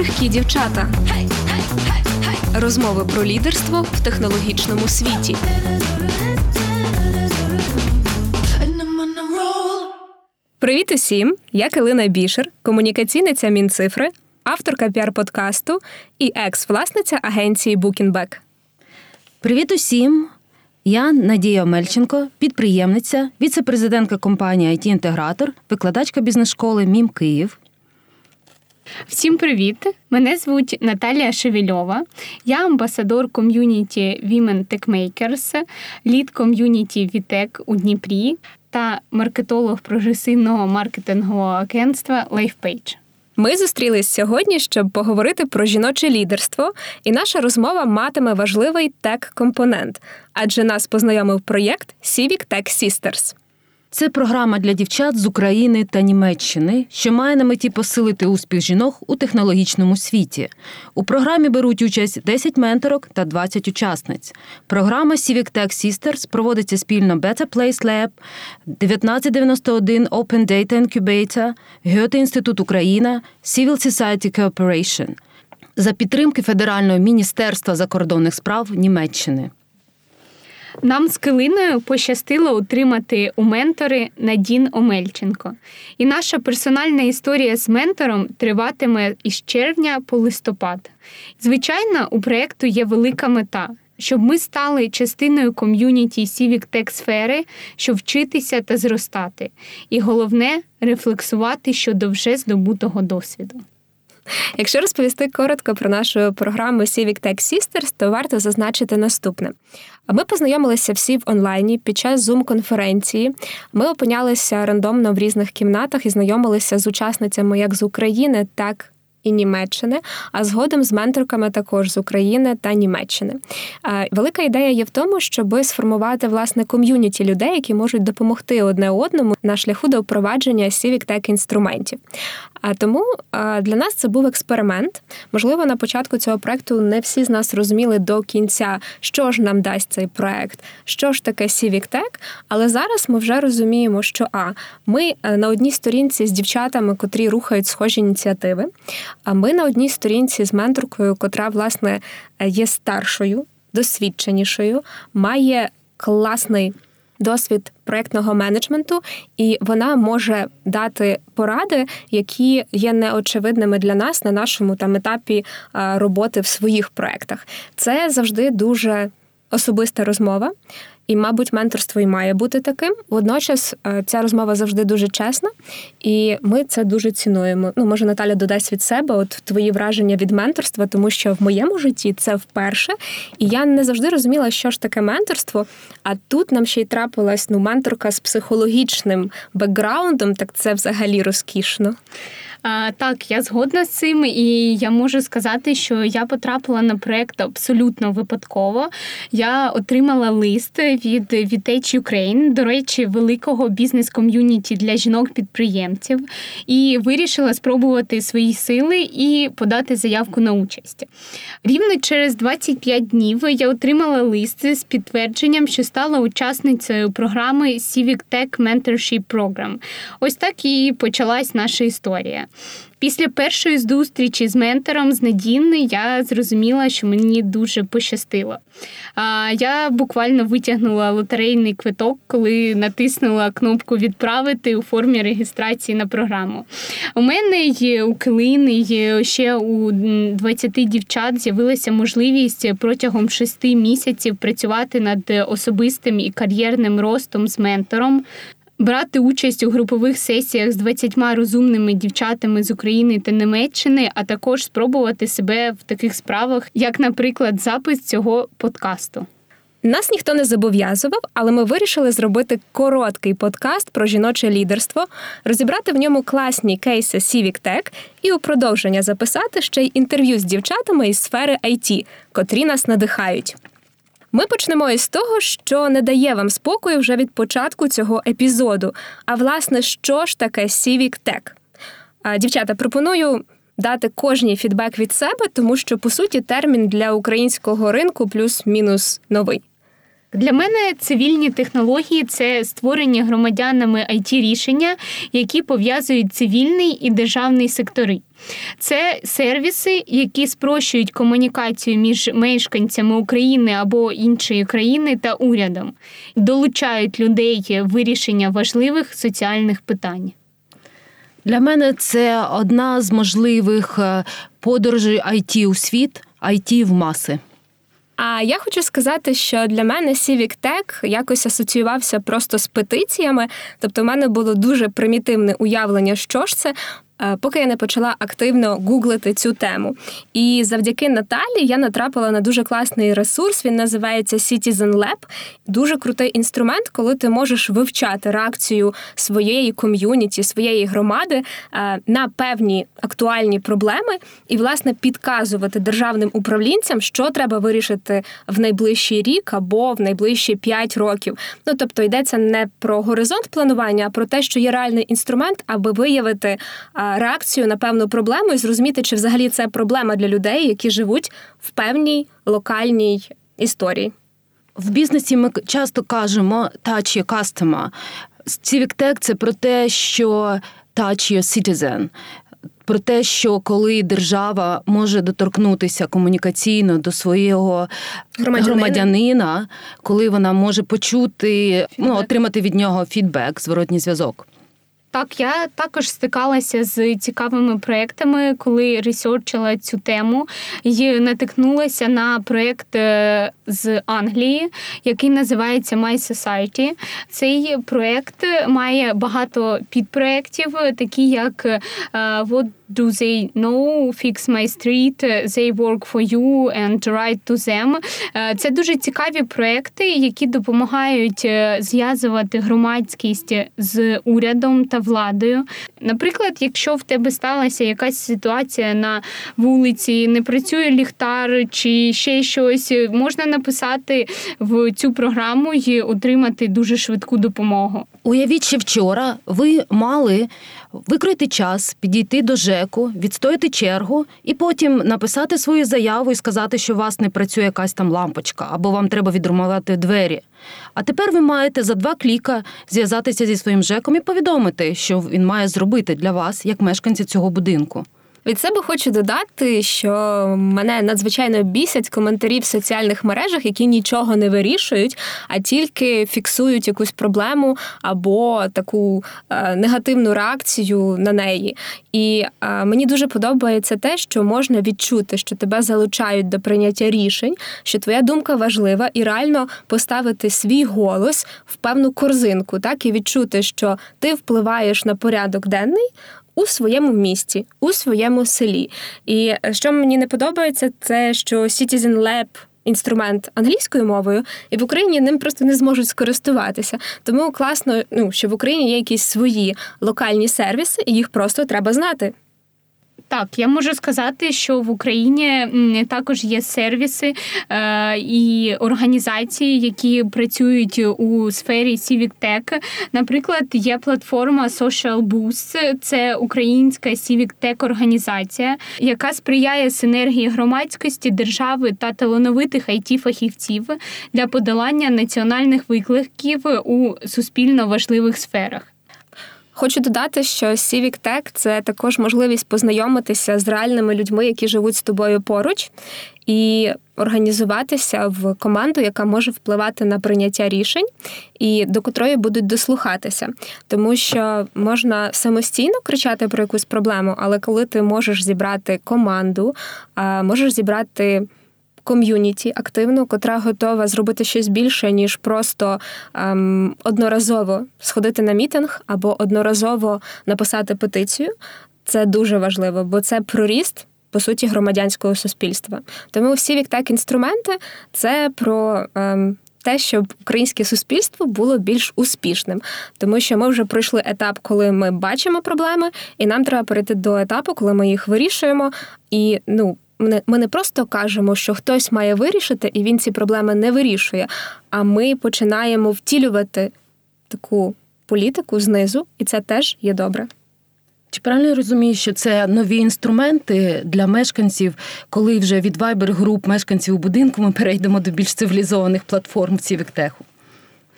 крихкі дівчата. Розмови про лідерство в технологічному світі. Привіт усім! Я Килина Бішер, комунікаційниця Мінцифри, авторка піар-подкасту і екс-власниця агенції Bookingback. Привіт усім! Я Надія Омельченко, підприємниця, віце-президентка компанії it інтегратор викладачка бізнес-школи МІМ Київ. Всім привіт! Мене звуть Наталія Шевельова. Я амбасадор ком'юніті Women Techmakers, лід ком'юніті Вітек у Дніпрі та маркетолог прогресивного маркетингового агентства LifePage. Ми зустрілись сьогодні, щоб поговорити про жіноче лідерство, і наша розмова матиме важливий тек-компонент, адже нас познайомив проєкт Civic Tech Sisters. Це програма для дівчат з України та Німеччини, що має на меті посилити успіх жінок у технологічному світі. У програмі беруть участь 10 менторок та 20 учасниць. Програма Civic Tech Sisters проводиться спільно Better Place Lab, 1991 Open Data Incubator, Goethe Інститут Україна, Civil Society Cooperation за підтримки Федерального міністерства закордонних справ Німеччини. Нам з Килиною пощастило утримати у ментори Надін Омельченко. І наша персональна історія з ментором триватиме із червня по листопад. Звичайно, у проєкту є велика мета. Щоб ми стали частиною ком'юніті Civic Tech сфери, щоб вчитися та зростати, і головне рефлексувати щодо вже здобутого досвіду. Якщо розповісти коротко про нашу програму Civic Tech Sisters, то варто зазначити наступне: ми познайомилися всі в онлайні під час зум-конференції. Ми опинялися рандомно в різних кімнатах і знайомилися з учасницями як з України, так і Німеччини, а згодом з менторками також з України та Німеччини. Велика ідея є в тому, щоб сформувати власне ком'юніті людей, які можуть допомогти одне одному на шляху до впровадження Civic Tech інструментів. А тому для нас це був експеримент. Можливо, на початку цього проекту не всі з нас розуміли до кінця, що ж нам дасть цей проект, що ж таке Civic Tech, але зараз ми вже розуміємо, що а ми е, на одній сторінці з дівчатами, котрі рухають схожі ініціативи. А ми на одній сторінці з менторкою, котра власне є старшою, досвідченішою, має класний досвід проєктного менеджменту, і вона може дати поради, які є неочевидними для нас на нашому там етапі роботи в своїх проєктах. Це завжди дуже особиста розмова. І, мабуть, менторство і має бути таким. Водночас е, ця розмова завжди дуже чесна, і ми це дуже цінуємо. Ну, може, Наталя додасть від себе, от твої враження від менторства, тому що в моєму житті це вперше. І я не завжди розуміла, що ж таке менторство. А тут нам ще й трапилась ну, менторка з психологічним бекграундом, так це взагалі розкішно. Так, я згодна з цим, і я можу сказати, що я потрапила на проект абсолютно випадково. Я отримала лист від Vitech Ukraine, до речі, великого бізнес-ком'юніті для жінок-підприємців, і вирішила спробувати свої сили і подати заявку на участь. Рівно через 25 днів я отримала лист з підтвердженням, що стала учасницею програми Civic Tech Mentorship Program. Ось так і почалась наша історія. Після першої зустрічі з ментором з Надін я зрозуміла, що мені дуже пощастило. А Я буквально витягнула лотерейний квиток, коли натиснула кнопку Відправити у формі реєстрації на програму. У мене є у Килини, ще у 20 дівчат з'явилася можливість протягом шести місяців працювати над особистим і кар'єрним ростом з ментором брати участь у групових сесіях з 20 розумними дівчатами з України та Німеччини, а також спробувати себе в таких справах, як, наприклад, запис цього подкасту. Нас ніхто не зобов'язував, але ми вирішили зробити короткий подкаст про жіноче лідерство, розібрати в ньому класні кейси Civic Tech і у продовження записати ще й інтерв'ю з дівчатами із сфери IT, котрі нас надихають. Ми почнемо із того, що не дає вам спокою вже від початку цього епізоду. А власне, що ж таке Civic Tech? Дівчата, пропоную дати кожній фідбек від себе, тому що по суті термін для українського ринку плюс-мінус новий. Для мене цивільні технології це створення громадянами it рішення, які пов'язують цивільний і державний сектори. Це сервіси, які спрощують комунікацію між мешканцями України або іншої країни та урядом, долучають людей вирішення важливих соціальних питань. Для мене це одна з можливих е, подорожей IT у світ, IT в маси. А я хочу сказати, що для мене Civic Tech якось асоціювався просто з петиціями. Тобто, в мене було дуже примітивне уявлення, що ж це. Е, поки я не почала активно гуглити цю тему. І завдяки Наталі я натрапила на дуже класний ресурс. Він називається Citizen Lab. Дуже крутий інструмент, коли ти можеш вивчати реакцію своєї ком'юніті, своєї громади е, на певні актуальні проблеми і, власне, підказувати державним управлінцям, що треба вирішити в найближчий рік або в найближчі 5 років. Ну тобто йдеться не про горизонт планування, а про те, що є реальний інструмент, аби виявити е, реакцію на певну проблему і зрозуміти, чи взагалі це проблема для людей, які живуть в певній локальній історії. В бізнесі ми часто кажемо touch your customer. Civic Tech – це про те, що touch your citizen. Про те, що коли держава може доторкнутися комунікаційно до свого громадянина, громадянина коли вона може почути, ну, отримати від нього фідбек, зворотній зв'язок. Так, я також стикалася з цікавими проектами, коли ресерчила цю тему і натикнулася на проект е, з Англії, який називається My Society. Цей проект має багато підпроєктів, такі як е, What do they know, Fix My Street, They Work for You and Write to Them. Е, це дуже цікаві проекти, які допомагають зв'язувати громадськість з урядом та владою. Наприклад, якщо в тебе сталася якась ситуація на вулиці, не працює ліхтар чи ще щось, можна написати в цю програму і отримати дуже швидку допомогу. Уявіть, що вчора ви мали викрити час, підійти до ЖЕКу, відстояти чергу і потім написати свою заяву і сказати, що у вас не працює якась там лампочка, або вам треба відрумувати двері. А тепер ви маєте за два кліка зв'язатися зі своїм ЖЕКом і повідомити, що він має зробити для вас як мешканці цього будинку. Від себе хочу додати, що мене надзвичайно бісять коментарі в соціальних мережах, які нічого не вирішують, а тільки фіксують якусь проблему або таку е, негативну реакцію на неї. І е, мені дуже подобається те, що можна відчути, що тебе залучають до прийняття рішень, що твоя думка важлива, і реально поставити свій голос в певну корзинку, так і відчути, що ти впливаєш на порядок денний у своєму місті, у своєму селі. І е, що мені не подобається, це що Citizen Lab Інструмент англійською мовою, і в Україні ним просто не зможуть скористуватися. Тому класно, ну що в Україні є якісь свої локальні сервіси, і їх просто треба знати. Так, я можу сказати, що в Україні також є сервіси е, і організації, які працюють у сфері Civic Tech. Наприклад, є платформа Social Boost, це українська Civic Tech організація, яка сприяє синергії громадськості, держави та талановитих it фахівців для подолання національних викликів у суспільно важливих сферах. Хочу додати, що Civic Tech – це також можливість познайомитися з реальними людьми, які живуть з тобою поруч, і організуватися в команду, яка може впливати на прийняття рішень, і до котрої будуть дослухатися. Тому що можна самостійно кричати про якусь проблему, але коли ти можеш зібрати команду, можеш зібрати ком'юніті активну, котра готова зробити щось більше, ніж просто ем, одноразово сходити на мітинг або одноразово написати петицію. Це дуже важливо, бо це проріст. По суті, громадянського суспільства. Тому всі віктек інструменти це про ем, те, щоб українське суспільство було більш успішним, тому що ми вже пройшли етап, коли ми бачимо проблеми, і нам треба перейти до етапу, коли ми їх вирішуємо. І ну ми не просто кажемо, що хтось має вирішити, і він ці проблеми не вирішує. А ми починаємо втілювати таку політику знизу, і це теж є добре. Чи правильно я розумію, що це нові інструменти для мешканців, коли вже від вайбер груп мешканців у будинку ми перейдемо до більш цивілізованих платформ Цівіктеху?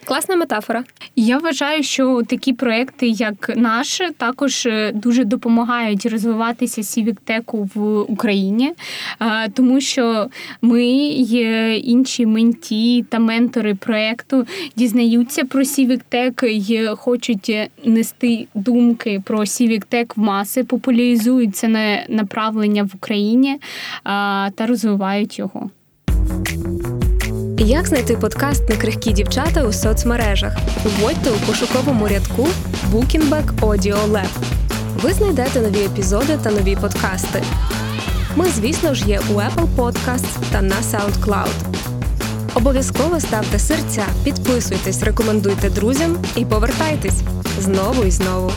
Класна метафора. Я вважаю, що такі проекти, як наш, також е, дуже допомагають розвиватися сівіктеку в Україні, тому що ми є інші менті та ментори проекту дізнаються про сівіктек і хочуть нести думки про сівіктек в маси, популяризують це направлення в Україні та розвивають його. Як знайти подкаст на крихкі дівчата у соцмережах? Вводьте у пошуковому рядку Bookingback Audio Lab. Ви знайдете нові епізоди та нові подкасти. Ми, звісно ж, є у Apple Podcasts та на SoundCloud. Обов'язково ставте серця, підписуйтесь, рекомендуйте друзям і повертайтесь знову і знову.